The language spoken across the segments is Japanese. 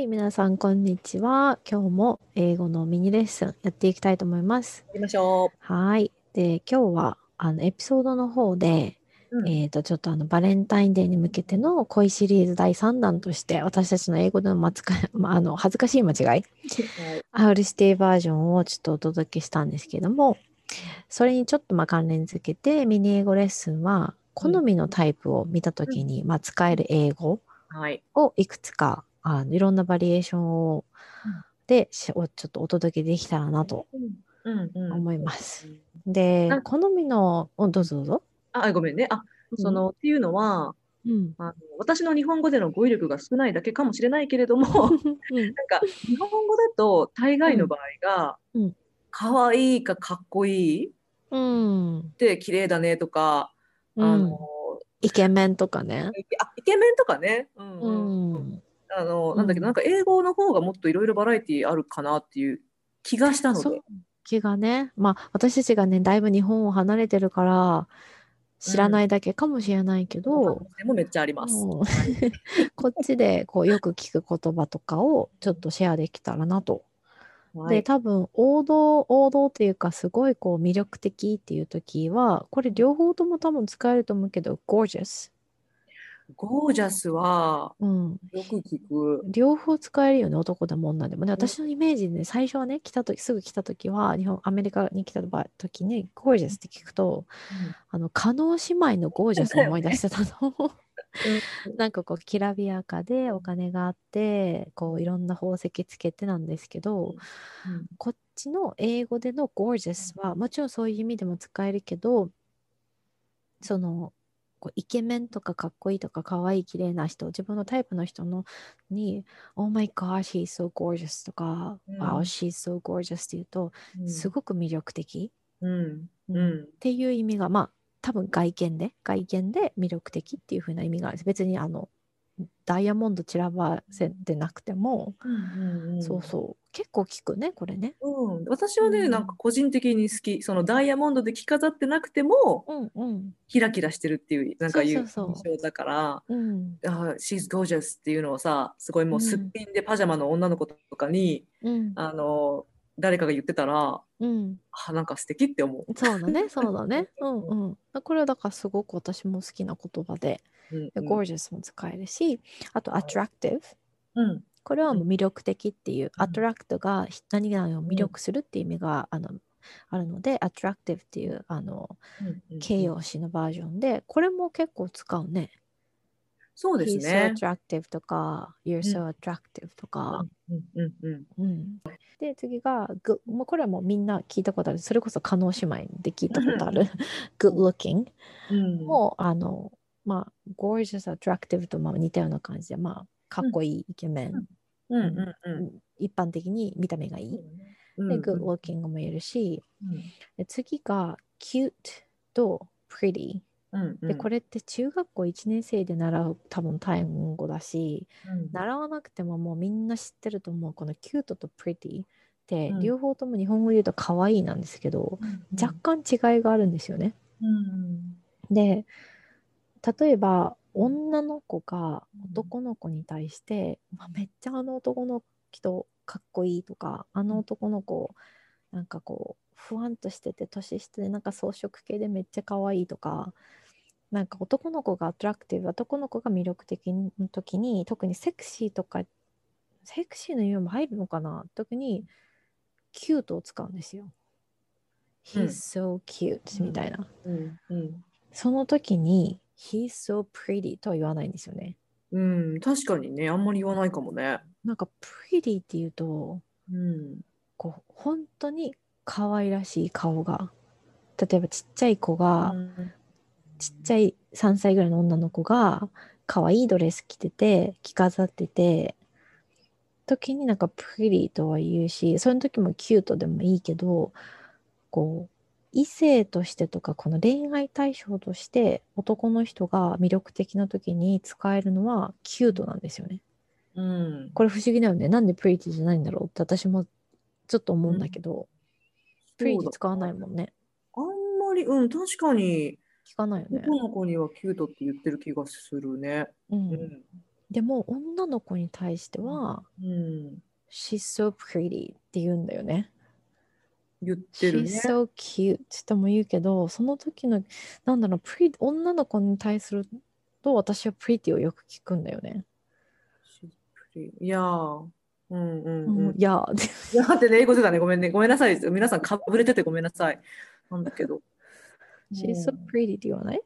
はい、皆さん、こんにちは。今日も英語のミニレッスンやっていきたいと思います。やりましょはい。で、今日は、あの、エピソードの方で、う。うんえっと、ちょっとあの、バレンタインデーに向けての恋シリーズ第3弾として、私たちの英語でのまつか、まあ、あの、恥ずかしい間違い、はいアウルシティバージョンをちょっとお届けしたんですけども、それにちょっとまあ関連づけて、ミニ英語レッスンは、好みのタイプを見たときに、まあ、使える英語はい。をいくつか、あのいろんなバリエーションを、で、ちょっとお届けできたらなとうんうん。思います。であ、好みの、おどうぞどうぞ。あ、ごめんね。あ、その、っていうのは、うん。あの私の日本語での語彙力が少ないだけかもしれないけれども、なんか日本語だと大概の場合がうん、可愛いかかっこいいっうん。て綺麗だねとか、うんあの、イケメンとかね。イケあイケメンとかね。うんううんん。あの、なんだけど、うんなんか英語の方がもっといろいろバラエティあるかなっていう気がしたのそうで。気がね、まあ私たちがね、だいぶ日本を離れてるから、知らないだけかもしれないけど、でもめっちゃあります。こっちでこうよく聞く言葉とかをちょっとシェアできたらなと。で、はい。多分王道、王道っていうかすごいこう魅力的っていう時は、これ両方とも多分使えると思うけど、gorgeous。ゴージャスはうん。よく聞く。両方使えるよね、男でも女でもね。私のイメージでね、最初はね、来た時、すぐ来た時は、日本、アメリカに来た時に、gorgeous って聞くと、あの、加納姉妹のゴージャスを思い出してたの。なんかこう、きらびやかでお金があって、こう、いろんな宝石つけてなんですけど、うんこっちの英語での gorgeous は、もちろんそういう意味でも使えるけど、その、こうイケメンとかかっこいいとか可愛い綺麗な人、自分のタイプの人のに、Oh my gosh, he's so gorgeous とか、うん。Wow, she's so gorgeous って言うと、すごく魅力的。うん。っていう意味が、まあ、多分外見で、外見で魅力的っていう風な意味がある。んです。別にあの、ダイヤモンド散らばせてなくても、うんうんそうそう、結構聞くね、これね。うん、私はね、うんなんか個人的に好き、そのダイヤモンドで着飾ってなくても、うんうん。キラキラしてるっていう、なんかいう印象だから、うん。あ、She's gorgeous っていうのをさ、すごいもうすっぴんでパジャマの女の子とかに、うん。あの、誰かが言ってたら、うん。あ、なんか素敵って思う。そうだね、そうだね。うんうん。これはだからすごく私も好きな言葉で、うんで gorgeous も使えるし、あと attractive。うんこれはもう魅力的っていう、うん attract が何々を魅力するっていう意味が、あのあるので、attractive っていうあのうん形容詞のバージョンで、これも結構使うね。そうです He's ね so。attractive とか、You're so attractive とか。で、次が、good もうこれはもうみんな聞いたことある。それこそ加納姉妹で聞いたことある。good looking。うんもう、あの、まあ、gorgeous, attractive とまあ似たような感じで、まあ、かっこいいイケメン。うん。うんうん一般的に見た目がいい。うんで、good looking も言えるし、うん。で次が cute と pretty。うんうん。で、これって中学校1年生で習う多分単語だし、うん。習わなくてももうみんな知ってると思う、この cute と pretty ってうん。両方とも日本語で言うと可愛いなんですけど、うん。若干違いがあるんですよね。うん。で、例えば女の子が男の子に対して、まあめっちゃあの男の人かっこいいとか、あの男の子なんかこうふわんとしてて年下でなんか装飾系でめっちゃ可愛いとか、なんか男の子がアトラクティブ、男の子が魅力的の時に、特にセクシーとか、セクシーの意味も入るのかな特にキュートを使うんですよ。うん。He's so cute みたいな。うん。うん。その時に、He's so pretty とは言わないんですよね。うん、確かにね、あんまり言わないかもね。なんか pretty っていうと、うん。こう本当に可愛らしい顔が。例えばちっちゃい子が、ちっちゃい3歳ぐらいの女の子が可愛いドレス着てて着飾ってて時になんかプリとは言うしその時もキュートでもいいけどこう異性としてとかこの恋愛対象として男の人が魅力的な時に使えるのはキュートなんですよね。うん。これ不思議だよね。なんでプリティじゃないんだろうって私もちょっと思うんだけど、プリティ使わないもんね。あんまり、うん、確かに、聞かないよね。男の子にはキュートって言ってる気がするね。ううんん。でも女の子に対しては、うん、She's so pretty って言うんだよね。言ってる She's ね。so cute とも言うけど、その時の、なんだろう、pretty 女の子に対すると私は pretty をよく聞くんだよね。いやー、うんうんううんん、。いや、いやーってね、英語でだね、ごめんね、ごめんなさい。皆さんかぶれててごめんなさい。なんだけど。She's so pretty って言わない？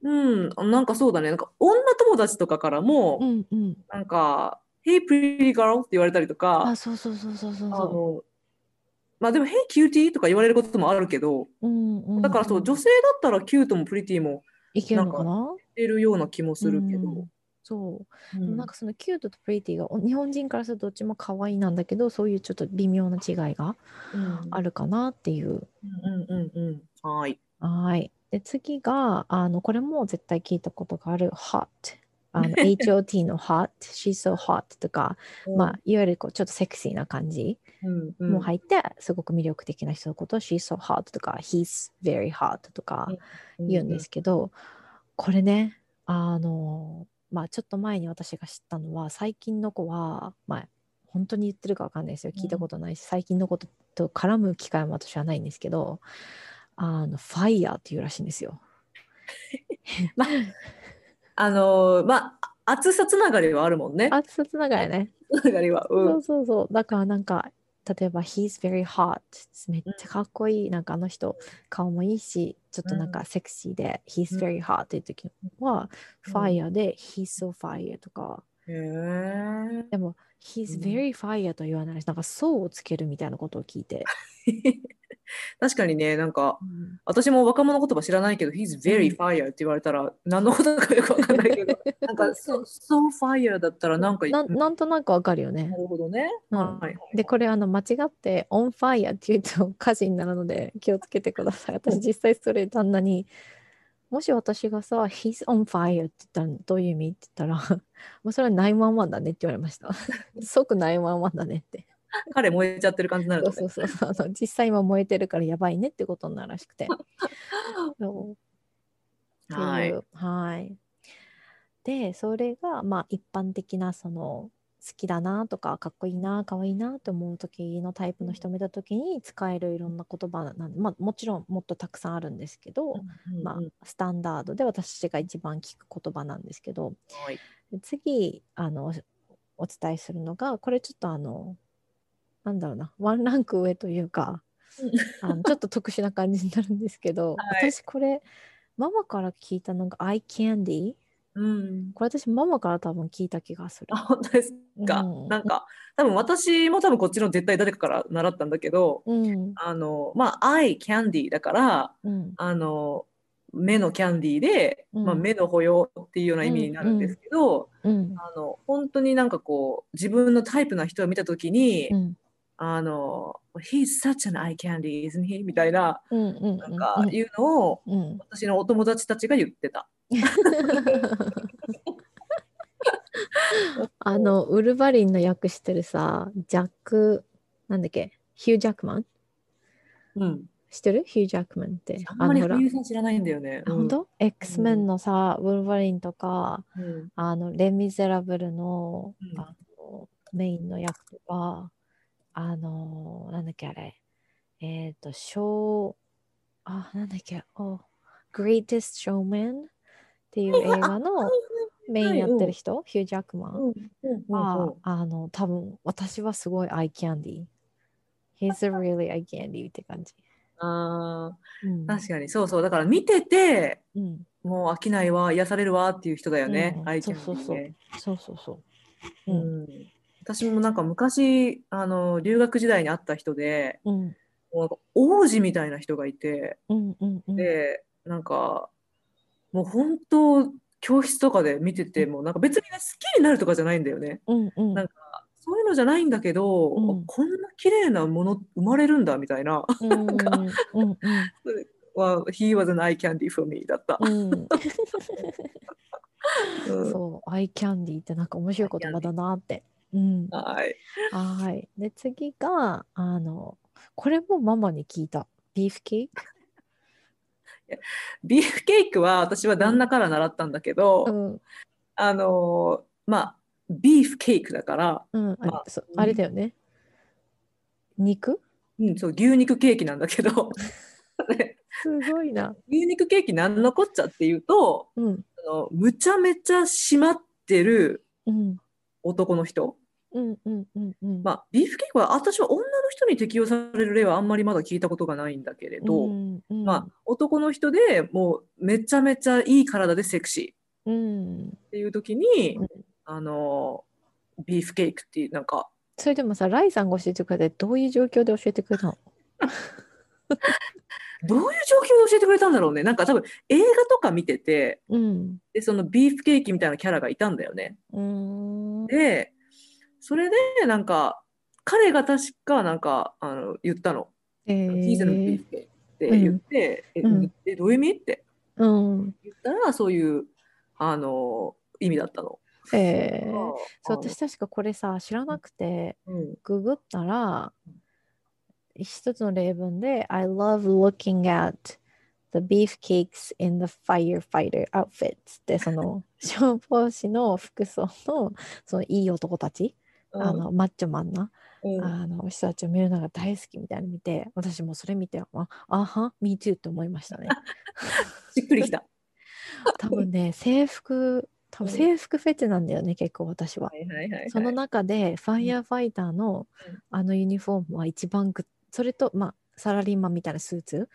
うん、なんかそうだね。なんか女友達とかからも、うんうん。なんか、Hey pretty girl って言われたりとか、あ、そうそうそうそうそうそあの、まあでも、Hey cutie とか言われることもあるけど、う。うんうん、だからそう、女性だったらキュートもプリティもいけるのかな？出るような気もするけど。うんそう。うんなんかそのキュートとプリティがお日本人からするとどっちも可愛いなんだけどそういうちょっと微妙な違いがうんあるかなっていう。うんうんうんうん。はい。はい。で次があのこれも絶対聞いたことがある hot。あの HOT の hot、she's so hot とか、まあ、いわゆるこうちょっとセクシーな感じも入って、すごく魅力的な人のことを she's so hot とか he's very hot とか言うんですけど、これね、あの、まあちょっと前に私が知ったのは、最近の子は、まあ本当に言ってるかわかんないですよ。聞いたことないし、最近のことと絡む機会も私はないんですけど、あの、ファイヤーっていうらしいんですよ。あのーまあ、暑さつながりはあるもんね。熱々ながらね。つながりは。う。そうんそうそう。だからなんか、例えば、he's very hot。めっちゃかっこいい。なんかあの人、顔もいいし、ちょっとなんかセクシーで、he's うん very hot っていう時は、うん fire で、he's so fire とか。でも、he's うん very fire と言わないし、なんか、そうをつけるみたいなことを聞いて。確かにね、なんか、うん私も若者言葉知らないけど、He's very fire って言われたら、何のことかよくわかんないけど、なんか、so, so fire だったら、なんか、なななんとなくわかるよね。るほどね。うんはい。で、これ、あの、間違って、on fire って言うと火事になるので、気をつけてください。私、実際それ、旦那に、もし私がさ、he's on fire って言ったら、どういう意味って言ったら、もうそれは911だねって言われました。即911だねって。彼燃えちゃってる感じになるそうとね。そうそうそう。あの実際今燃えてるからやばいねってことになるらしくて。はい。はい。で、それが、まあ、一般的な、その、好きだなとか、かっこいいな、かわいいなと思う時のタイプの人を見た時に使えるいろんな言葉なんで、まあ、もちろんもっとたくさんあるんですけど、うんまあうん、スタンダードで私が一番聞く言葉なんですけど、はい。で次あのおお伝えするのがこれちょっとあのなんだろうなワンランク上というかあのちょっと特殊な感じになるんですけど、はい。私これママから聞いたのが eye candy うん。これ私ママから多分聞いた気がするあ、。本当ですか？うんなんか、多分私も多分こっちの絶対誰かから習ったんだけど、うんあの、まあ、アイキャンディーだから、うんあの、目のキャンディーで、うんまあ、目の保養っていうような意味になるんですけど、うんあの、本当になんかこう、自分のタイプな人を見たときに、うんあの、He's such an eye candy, isn't he? みたいな、なんかいうのを、うん私のお友達たちが言ってた。あのウルヴァリンの役してるさジャックなんだっけ？ヒュー・ジャックマン？うん。知ってる？ヒュー・ジャックマンって。あんまり俳優さん知らないんだよね。あ本当 ?X メンのさ、ウルヴァリンとか、うん。あの、レ・ミゼラブルの,、うん。あのメインの役とか、あの、なんだっけあれ、えっ、と、ショー、あ、なんだっけ、お、Greatest Showman っていう映画のメインやってる人、ヒュー・ジャックマン。は、あの、多分私はすごいアイキャンディー。He's a really eye candy って感じ。あうん。ー確かに。そうそう。だから見ててうん、もう飽きないわ癒されるわっていう人だよね、うん。アイキャンディーそうそうそう。ねそうそうそう。ううんん。私もなんか昔あの留学時代に会った人でうん。もうなんか王子みたいな人がいてうんうんうん。でなんかもう本当教室とかで見ててもなんか別にね好きになるとかじゃないんだよねうんうんなんかそういうのじゃないんだけど、うんこんな綺麗なもの生まれるんだみたいなうんかうんうんは He was an eye candy for me だった。うんうんそう、アイキャンディーってなんか面白い言葉だなって。うん。はい。はい。で、次が、あの、これもママに聞いた。ビーフケーキビーフケーキは私は旦那から習ったんだけど、うん。あのまあビーフケーキだから、うん、あまあそあれだよね。肉？うん、そう牛肉ケーキなんだけど すごいな。牛肉ケーキなんのこっちゃっていうとうん。あのむちゃめちゃ締まってるうん。男の人、うんうんうんうん。まあ、ビーフケーキは私は女の人に適用される例はあんまりまだ聞いたことがないんだけれど、うんうん、まあ、男の人でもうめちゃめちゃいい体でセクシーうん。っていう時に、うんあのビーフケーキっていうなんかそれでもさ、ライさんが教えてくれて、どういう状況で教えてくれたの？どういう状況で教えてくれたんだろうねなんか多分映画とか見ててうん。でそのビーフケーキみたいなキャラがいたんだよね。うーん。でそれでなんか彼が確かなんかあの言ったの。え「シーズンのビーーフケーキ」って言って「うん。ええどういう意味?」ってうん。言ったらそういうあの意味だったの。えー、あそう、私確かこれさ、知らなくて、うん。ググったら、一つの例文で、I love looking at the beefcakes in the firefighter outfits って、その 消防士の服装のそのいい男たち、あのマッチョマンな、うん。あの人たちを見るのが大好きみたいなの見て、私もそれ見て、あ、あは、me too って思いましたね。しっくりきた。多分ね、制服、多分うん。制服フェチなんだよね、結構私は。その中で、ファイヤーファイターのうん。あのユニフォームは一番グッそれと、まあ、サラリーマンみたいなスーツ、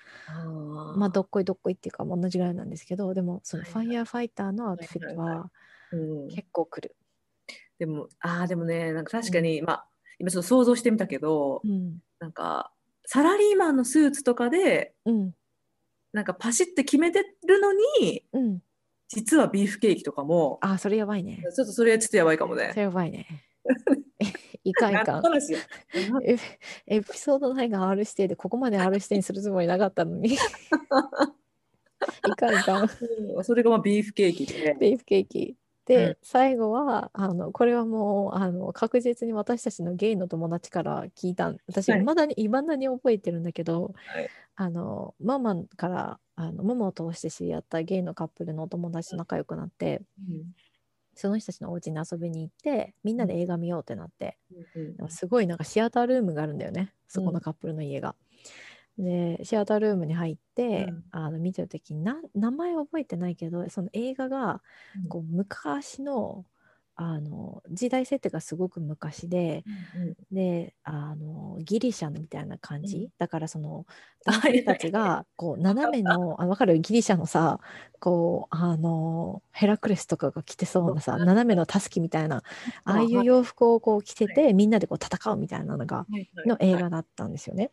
まあ、どっこいどっこいっていうか、同じぐらいなんですけど、でも、そのファイヤーファイターのアウトフィットは結構くる。でも、ああ、でもね、なんか確かに、まあ、今ちょっと想像してみたけど、うん。なんか、サラリーマンのスーツとかで、うん。なんかパシッて決めてるのに、うん。実はビーフケーキとかも、あ、それやばいね。ちょっとそれはちょっとやばいかもねそ。れやばいね。いかんいか エエピソード9が R 指定でここまで R 指定にするつもりなかったのに。いかんいかん。うんそれがまあビーフケーキで。ビーフケーキ。で、うん。最後はあのこれはもうあの確実に私たちのゲイの友達から聞いたん私はまだにいまだに覚えてるんだけど、はい。あのママからあのママを通して知り合ったゲイのカップルのお友達と仲良くなってうん。その人たちのお家に遊びに行ってみんなで映画見ようってなって、うんすごいなんかシアタールームがあるんだよねそこのカップルの家が。でシアタールームに入って、うん。あの見てる時にな名前覚えてないけどその映画がうん。こう昔のあの時代設定がすごく昔でうんであのギリシャみたいな感じ、うん。だからその はい男性たちがこう斜めのあ分かる？ギリシャのさこうあのヘラクレスとかが着てそうなさうん。斜めのタスキみたいな ああい。はいう洋服をこう着ててみんなでこう戦うみたいなのがはい。はい。の映画だったんですよね。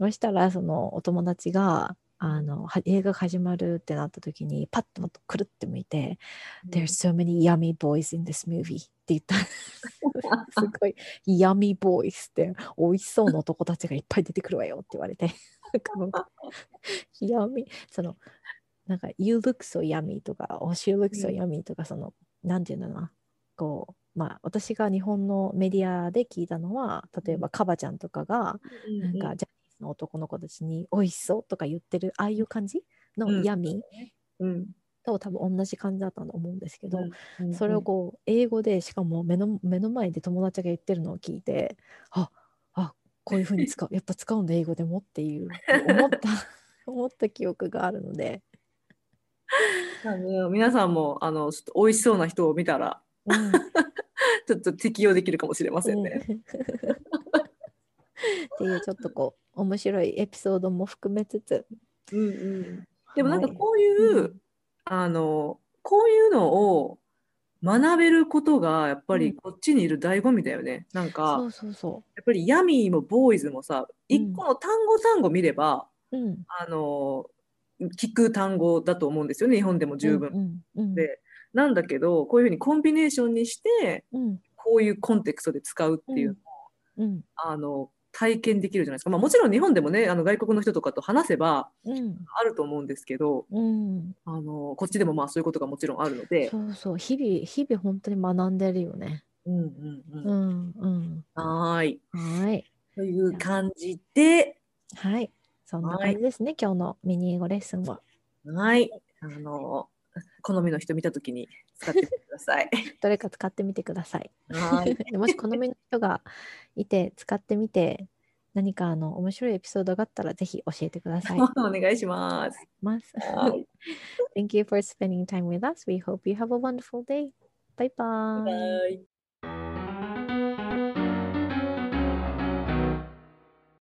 そしたらそのお友達があのは映画が始まるってなった時にパッとくるって向いて「There's so many yummy boys in this movie」って言った。すごい「yummy boys」って美味しそうな男たちがいっぱい出てくるわよって言われて。なんか yummy そのなんか「You look so yummy」とか「Oh she looks so うん。yummy」とかそのなんていうんだろうな。こうまあ私が日本のメディアで聞いたのは例えばカバちゃんとかがうんなんかジャの男の子たちに「美味しそう」とか言ってるああいう感じ？のうん。ヤミうん。と多分同じ感じだったと思うんですけど、うん。それをこう英語でしかも目の目の前で友達が言ってるのを聞いてああこういうふうに使う。やっぱ使うんだ英語でもっていう思った 思った記憶があるので、皆さんもあのちょっと美味しそうな人を見たらうん。ちょっと適用できるかもしれませんね。うんっていうちょっとこう面白いエピソードも含めつつ。うんうん、でもなんかはいこういう、うん。あのこういうのを学べることがやっぱうん。りこっちにいる醍醐味だよね。なんかそうそうそやっぱりヤミーもボーイズもさ一個の単語単語見れば、う、うん、あの聞く単語だと思うんですよね。日本でも十分。うんうんでなんだけどこういうふうにコンビネーションにしてうん。こういうコンテクストで使うっていう、うん。あの体験できるじゃないですか、まあ、もちろん日本でもねあの外国の人とかと話せばうん。あると思うんですけどうん。あのこっちでもまあそういうことがもちろんあるので。そうそう。日々日々本当に学んでるよね。うんうんううんんうん。はーい。はい。という感じで、はい。そんなはい。感じですね今日のミニ英語レッスンは。はい。あの、好みの人見たときに使ってみてください。どれか使ってみてください。はい。でもし好みの人がいて使ってみて何かあの面白いエピソードがあったらぜひ教えてください。お願いします。ます。はい Thank you for spending time with us. We hope you have a wonderful day. Bye bye. バイバイ